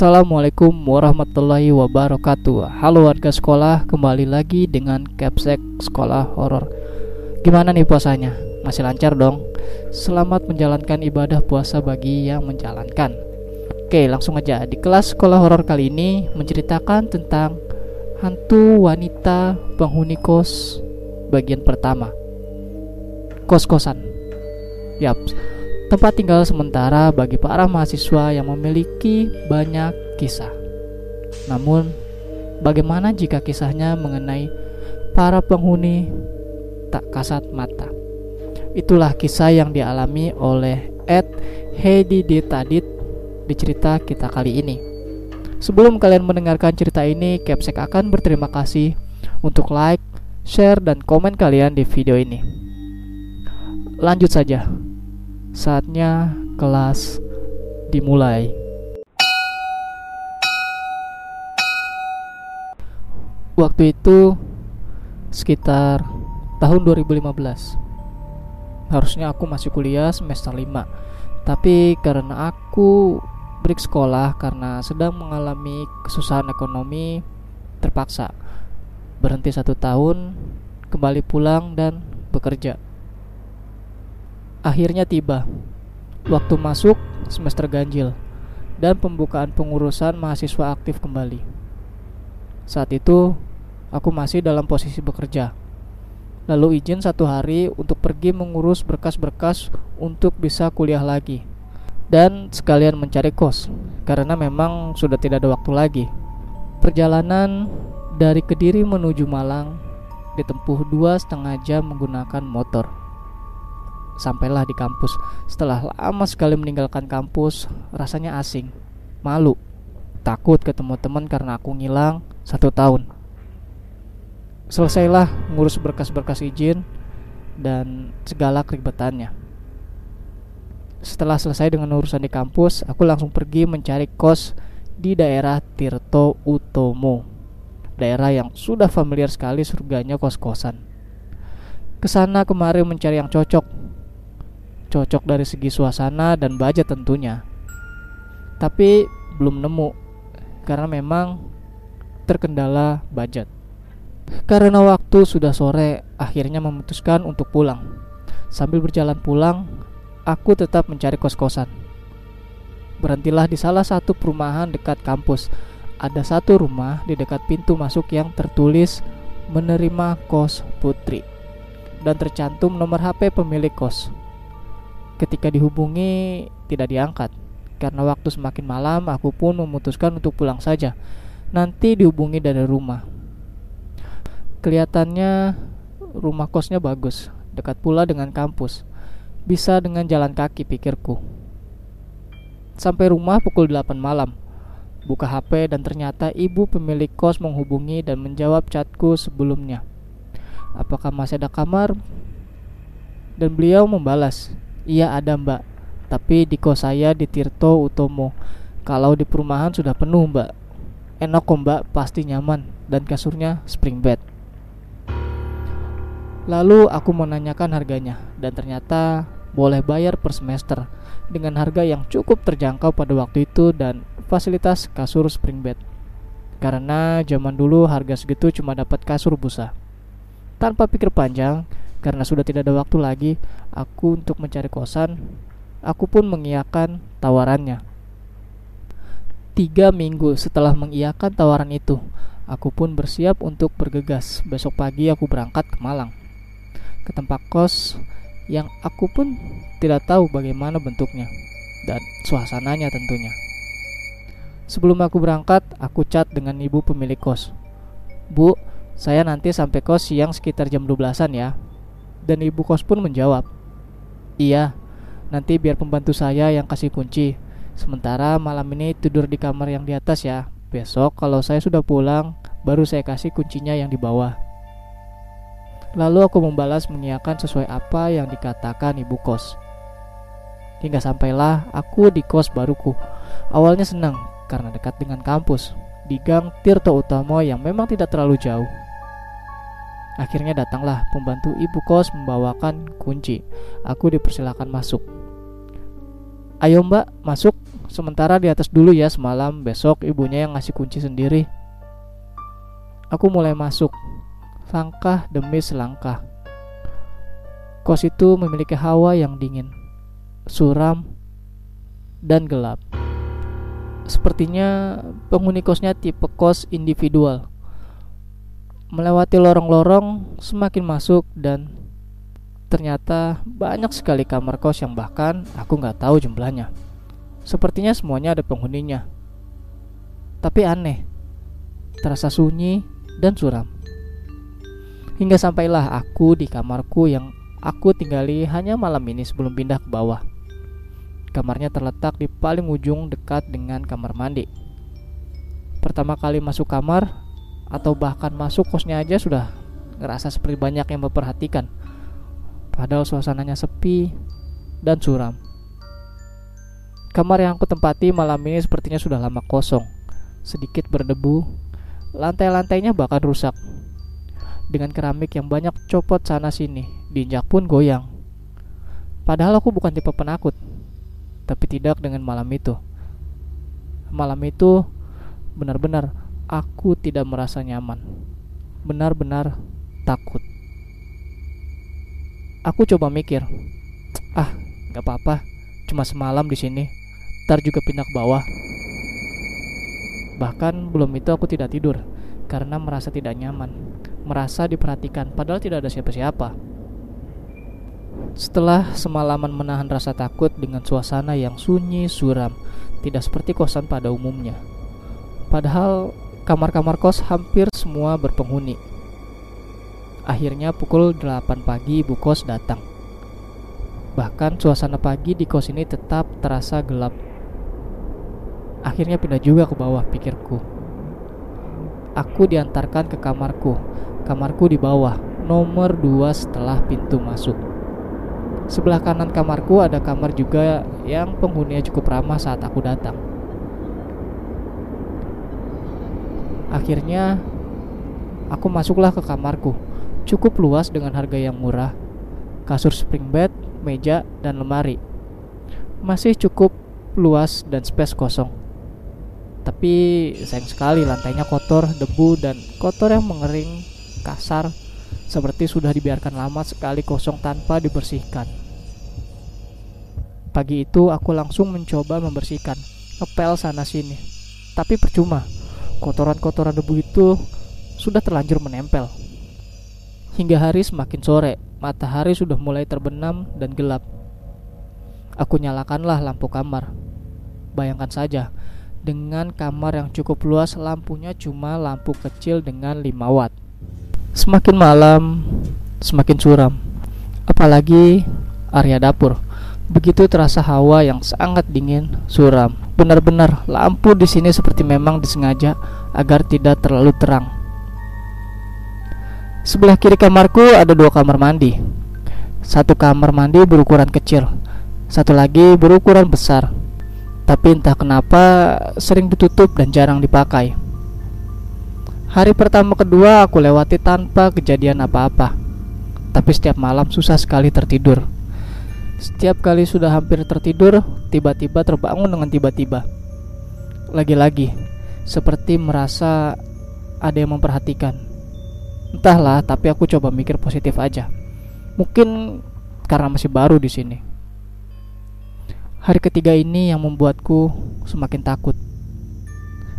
Assalamualaikum warahmatullahi wabarakatuh. Halo warga sekolah, kembali lagi dengan Capsek Sekolah Horor. Gimana nih puasanya? Masih lancar dong? Selamat menjalankan ibadah puasa bagi yang menjalankan. Oke langsung aja. Di kelas sekolah horor kali ini Menceritakan tentang Hantu wanita penghuni kos Bagian pertama. Kos-kosan. Yap tempat tinggal sementara bagi para mahasiswa yang memiliki banyak kisah. Namun, bagaimana jika kisahnya mengenai para penghuni tak kasat mata? Itulah kisah yang dialami oleh Ed Heidi Tadit di cerita kita kali ini. Sebelum kalian mendengarkan cerita ini, Capsek akan berterima kasih untuk like, share, dan komen kalian di video ini. Lanjut saja. Saatnya kelas dimulai. Waktu itu sekitar tahun 2015. Harusnya aku masih kuliah semester 5. Tapi karena aku break sekolah karena sedang mengalami kesusahan ekonomi, terpaksa berhenti satu tahun, kembali pulang dan bekerja. Akhirnya tiba waktu masuk semester ganjil dan pembukaan pengurusan mahasiswa aktif kembali. Saat itu, aku masih dalam posisi bekerja. Lalu izin satu hari untuk pergi mengurus berkas-berkas untuk bisa kuliah lagi. Dan sekalian mencari kos, karena memang sudah tidak ada waktu lagi. Perjalanan dari Kediri menuju Malang ditempuh dua setengah jam menggunakan motor. Sampailah di kampus. Setelah lama sekali meninggalkan kampus, rasanya asing, malu, takut ketemu teman karena aku ngilang satu tahun. Selesailah ngurus berkas-berkas izin dan segala keribetannya. Setelah selesai dengan urusan di kampus, aku langsung pergi mencari kos di daerah Tirto Utomo. Daerah yang sudah familiar sekali surganya kos-kosan. Ke sana kemarin mencari yang cocok cocok dari segi suasana dan budget tentunya. Tapi belum nemu karena memang terkendala budget. Karena waktu sudah sore, akhirnya memutuskan untuk pulang. Sambil berjalan pulang, aku tetap mencari kos-kosan. Berhentilah di salah satu perumahan dekat kampus. Ada satu rumah di dekat pintu masuk yang tertulis menerima kos putri dan tercantum nomor HP pemilik kos. Ketika dihubungi tidak diangkat. Karena waktu semakin malam, aku pun memutuskan untuk pulang saja. Nanti dihubungi dari rumah. Kelihatannya rumah kosnya bagus, dekat pula dengan kampus. Bisa dengan jalan kaki pikirku. Sampai rumah pukul 8 malam. Buka HP dan ternyata ibu pemilik kos menghubungi dan menjawab chatku sebelumnya. Apakah masih ada kamar? Dan beliau membalas, Iya ada mbak. Tapi di kos saya di Tirto Utomo. Kalau di perumahan sudah penuh mbak. Enak kok mbak. Pasti nyaman. Dan kasurnya spring bed. Lalu aku menanyakan harganya. Dan ternyata boleh bayar per semester. Dengan harga yang cukup terjangkau pada waktu itu Dan fasilitas kasur spring bed. Karena zaman dulu harga segitu cuma dapat kasur busa. Tanpa pikir panjang karena sudah tidak ada waktu lagi aku untuk mencari kosan, aku pun mengiyakan tawarannya. Tiga minggu setelah mengiyakan tawaran itu, aku pun bersiap untuk bergegas. Besok pagi aku berangkat ke Malang, ke tempat kos yang aku pun tidak tahu bagaimana bentuknya dan suasananya tentunya. Sebelum aku berangkat, aku chat dengan ibu pemilik kos. Bu, saya nanti sampai kos siang sekitar jam 12-an ya. Dan ibu kos pun menjawab, Iya, nanti biar pembantu saya yang kasih kunci. Sementara malam ini tidur di kamar yang di atas ya. Besok kalau saya sudah pulang, baru saya kasih kuncinya yang di bawah. Lalu aku membalas mengiyakan sesuai apa yang dikatakan ibu kos. Hingga sampailah aku di kos baruku. Awalnya senang karena dekat dengan kampus, di gang Tirto Utama yang memang tidak terlalu jauh. Akhirnya datanglah pembantu ibu kos membawakan kunci. Aku dipersilakan masuk. Ayo mbak, masuk. sementara di atas dulu ya semalam, besok ibunya yang ngasih kunci sendiri. Aku mulai masuk, langkah demi selangkah. Kos itu memiliki hawa yang dingin, suram, dan gelap. Sepertinya penghuni kosnya tipe kos individual. Melewati lorong-lorong, semakin masuk dan ternyata banyak sekali kamar kos yang bahkan aku nggak tahu jumlahnya. Sepertinya semuanya ada penghuninya. Tapi aneh, terasa sunyi dan suram. Hingga sampailah aku di kamarku yang aku tinggali hanya malam ini sebelum pindah ke bawah. Kamarnya terletak di paling ujung dekat dengan kamar mandi. Pertama kali masuk kamar atau bahkan masuk kosnya aja sudah ngerasa seperti banyak yang memperhatikan. Padahal suasananya sepi dan suram. Kamar yang aku tempati malam ini sepertinya sudah lama kosong, sedikit berdebu, lantai-lantainya bahkan rusak. Dengan keramik yang banyak copot sana sini, diinjak pun goyang. Padahal aku bukan tipe penakut, tapi tidak dengan malam itu. Malam itu benar-benar aku tidak merasa nyaman, benar-benar takut. Aku coba mikir, ah, gak apa-apa, cuma semalam di sini ntar juga pindah ke bawah. Bahkan belum itu aku tidak tidur karena merasa tidak nyaman, merasa diperhatikan padahal tidak ada siapa-siapa. Setelah semalaman menahan rasa takut dengan suasana yang sunyi suram, tidak seperti kosan pada umumnya. Padahal kamar-kamar kos hampir semua berpenghuni. Akhirnya pukul 8 pagi ibu kos datang. Bahkan suasana pagi di kos ini tetap terasa gelap Akhirnya pindah juga ke bawah pikirku. Aku diantarkan ke kamarku. Kamarku di bawah, nomor dua setelah pintu masuk. Sebelah kanan kamarku ada kamar juga yang penghuninya cukup ramah saat aku datang. Akhirnya aku masuklah ke kamarku. Cukup luas dengan harga yang murah. Kasur spring bed, meja, dan lemari. Masih cukup luas dan space kosong tapi sayang sekali lantainya kotor, debu dan kotor yang mengering kasar seperti sudah dibiarkan lama sekali kosong tanpa dibersihkan. Pagi itu aku langsung mencoba membersihkan, ngepel sana sini. Tapi percuma, kotoran-kotoran debu itu sudah terlanjur menempel. Hingga hari semakin sore, matahari sudah mulai terbenam dan gelap. Aku nyalakanlah lampu kamar. Bayangkan saja, dengan kamar yang cukup luas lampunya cuma lampu kecil dengan 5 watt semakin malam semakin suram apalagi area dapur begitu terasa hawa yang sangat dingin suram benar-benar lampu di sini seperti memang disengaja agar tidak terlalu terang sebelah kiri kamarku ada dua kamar mandi satu kamar mandi berukuran kecil satu lagi berukuran besar tapi entah kenapa sering ditutup dan jarang dipakai. Hari pertama kedua aku lewati tanpa kejadian apa-apa. Tapi setiap malam susah sekali tertidur. Setiap kali sudah hampir tertidur, tiba-tiba terbangun dengan tiba-tiba. Lagi-lagi, seperti merasa ada yang memperhatikan. Entahlah, tapi aku coba mikir positif aja. Mungkin karena masih baru di sini. Hari ketiga ini yang membuatku semakin takut.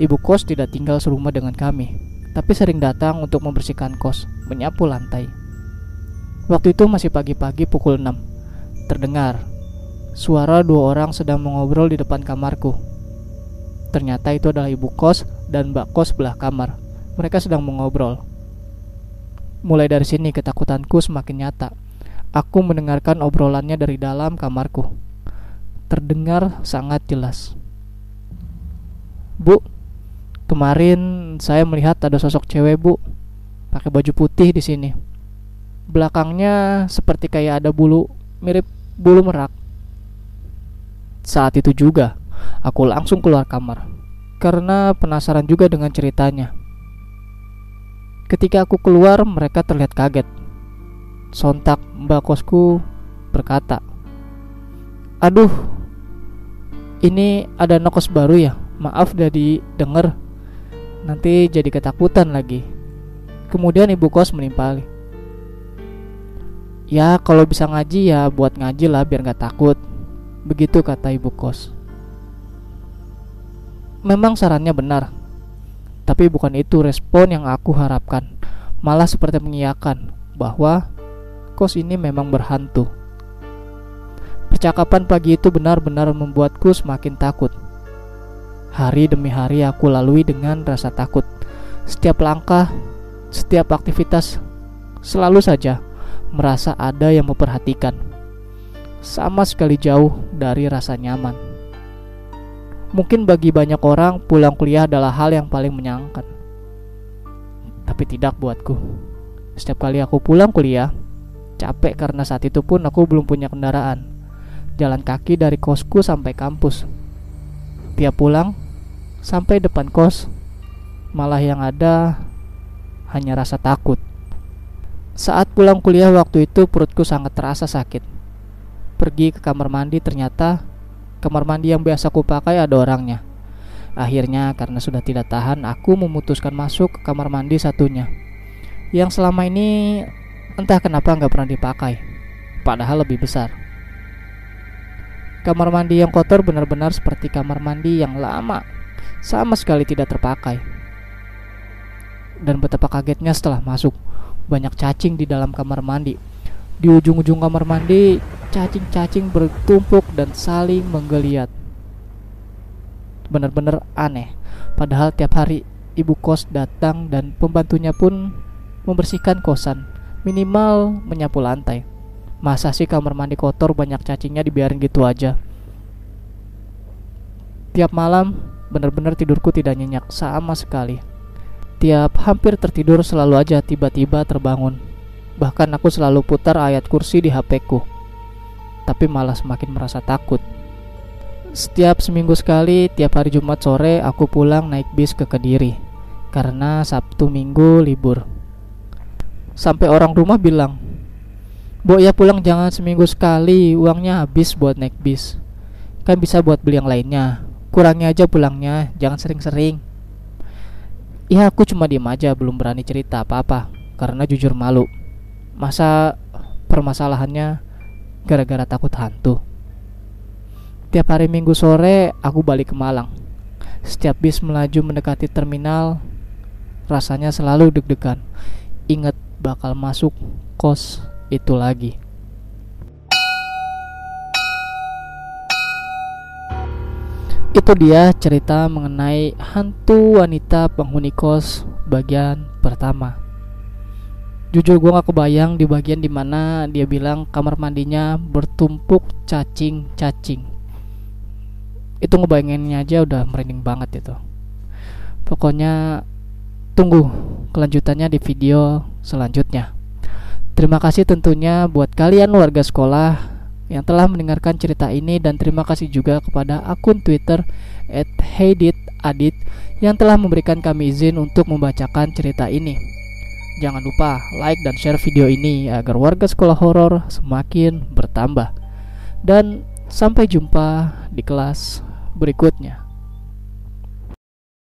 Ibu kos tidak tinggal serumah dengan kami, tapi sering datang untuk membersihkan kos, menyapu lantai. Waktu itu masih pagi-pagi pukul 6. Terdengar suara dua orang sedang mengobrol di depan kamarku. Ternyata itu adalah ibu kos dan mbak kos sebelah kamar. Mereka sedang mengobrol. Mulai dari sini ketakutanku semakin nyata. Aku mendengarkan obrolannya dari dalam kamarku terdengar sangat jelas. Bu, kemarin saya melihat ada sosok cewek, Bu, pakai baju putih di sini. Belakangnya seperti kayak ada bulu mirip bulu merak. Saat itu juga, aku langsung keluar kamar karena penasaran juga dengan ceritanya. Ketika aku keluar, mereka terlihat kaget. Sontak mbak kosku berkata, Aduh, Ini ada nokos baru ya? Maaf udah didengar. Nanti jadi ketakutan lagi. Kemudian ibu kos menimpali. Ya kalau bisa ngaji ya buat ngaji lah biar nggak takut. Begitu kata ibu kos. Memang sarannya benar, tapi bukan itu respon yang aku harapkan. Malah seperti mengiyakan bahwa kos ini memang berhantu. Percakapan pagi itu benar-benar membuatku semakin takut. Hari demi hari aku lalui dengan rasa takut. Setiap langkah, setiap aktivitas, selalu saja merasa ada yang memperhatikan. Sama sekali jauh dari rasa nyaman. Mungkin bagi banyak orang pulang kuliah adalah hal yang paling menyenangkan. Tapi tidak buatku. Setiap kali aku pulang kuliah, capek karena saat itu pun aku belum punya kendaraan. Jalan kaki dari kosku sampai kampus. Tiap pulang sampai depan kos, malah yang ada hanya rasa takut. Saat pulang kuliah waktu itu perutku sangat terasa sakit. Pergi ke kamar mandi ternyata Kamar mandi yang biasa ku pakai ada orangnya. Akhirnya karena sudah tidak tahan, aku memutuskan masuk ke kamar mandi satunya. Yang selama ini entah kenapa nggak pernah dipakai, padahal lebih besar. Kamar mandi yang kotor benar-benar seperti kamar mandi yang lama, sama sekali tidak terpakai. Dan betapa kagetnya setelah masuk, banyak cacing di dalam kamar mandi. Di ujung-ujung kamar mandi cacing-cacing bertumpuk dan saling menggeliat. Benar-benar aneh. Padahal tiap hari ibu kos datang dan pembantunya pun membersihkan kosan, minimal menyapu lantai. Masa sih kamar mandi kotor banyak cacingnya dibiarin gitu aja? Tiap malam benar-benar tidurku tidak nyenyak sama sekali. Tiap hampir tertidur selalu aja tiba-tiba terbangun. Bahkan aku selalu putar ayat kursi di HP-ku tapi malah semakin merasa takut. Setiap seminggu sekali, tiap hari Jumat sore aku pulang naik bis ke Kediri karena Sabtu Minggu libur. Sampai orang rumah bilang, "Bu ya pulang jangan seminggu sekali, uangnya habis buat naik bis. Kan bisa buat beli yang lainnya. Kurangi aja pulangnya, jangan sering-sering." Ya aku cuma diem aja belum berani cerita apa-apa karena jujur malu. Masa permasalahannya gara-gara takut hantu. Tiap hari minggu sore aku balik ke Malang. Setiap bis melaju mendekati terminal, rasanya selalu deg-degan. Ingat bakal masuk kos itu lagi. Itu dia cerita mengenai hantu wanita penghuni kos bagian pertama jujur gue gak kebayang di bagian di mana dia bilang kamar mandinya bertumpuk cacing-cacing itu ngebayanginnya aja udah merinding banget itu. Pokoknya tunggu kelanjutannya di video selanjutnya. Terima kasih tentunya buat kalian warga sekolah yang telah mendengarkan cerita ini dan terima kasih juga kepada akun Twitter @heiditadit yang telah memberikan kami izin untuk membacakan cerita ini. Jangan lupa like dan share video ini agar warga sekolah horor semakin bertambah. Dan sampai jumpa di kelas berikutnya.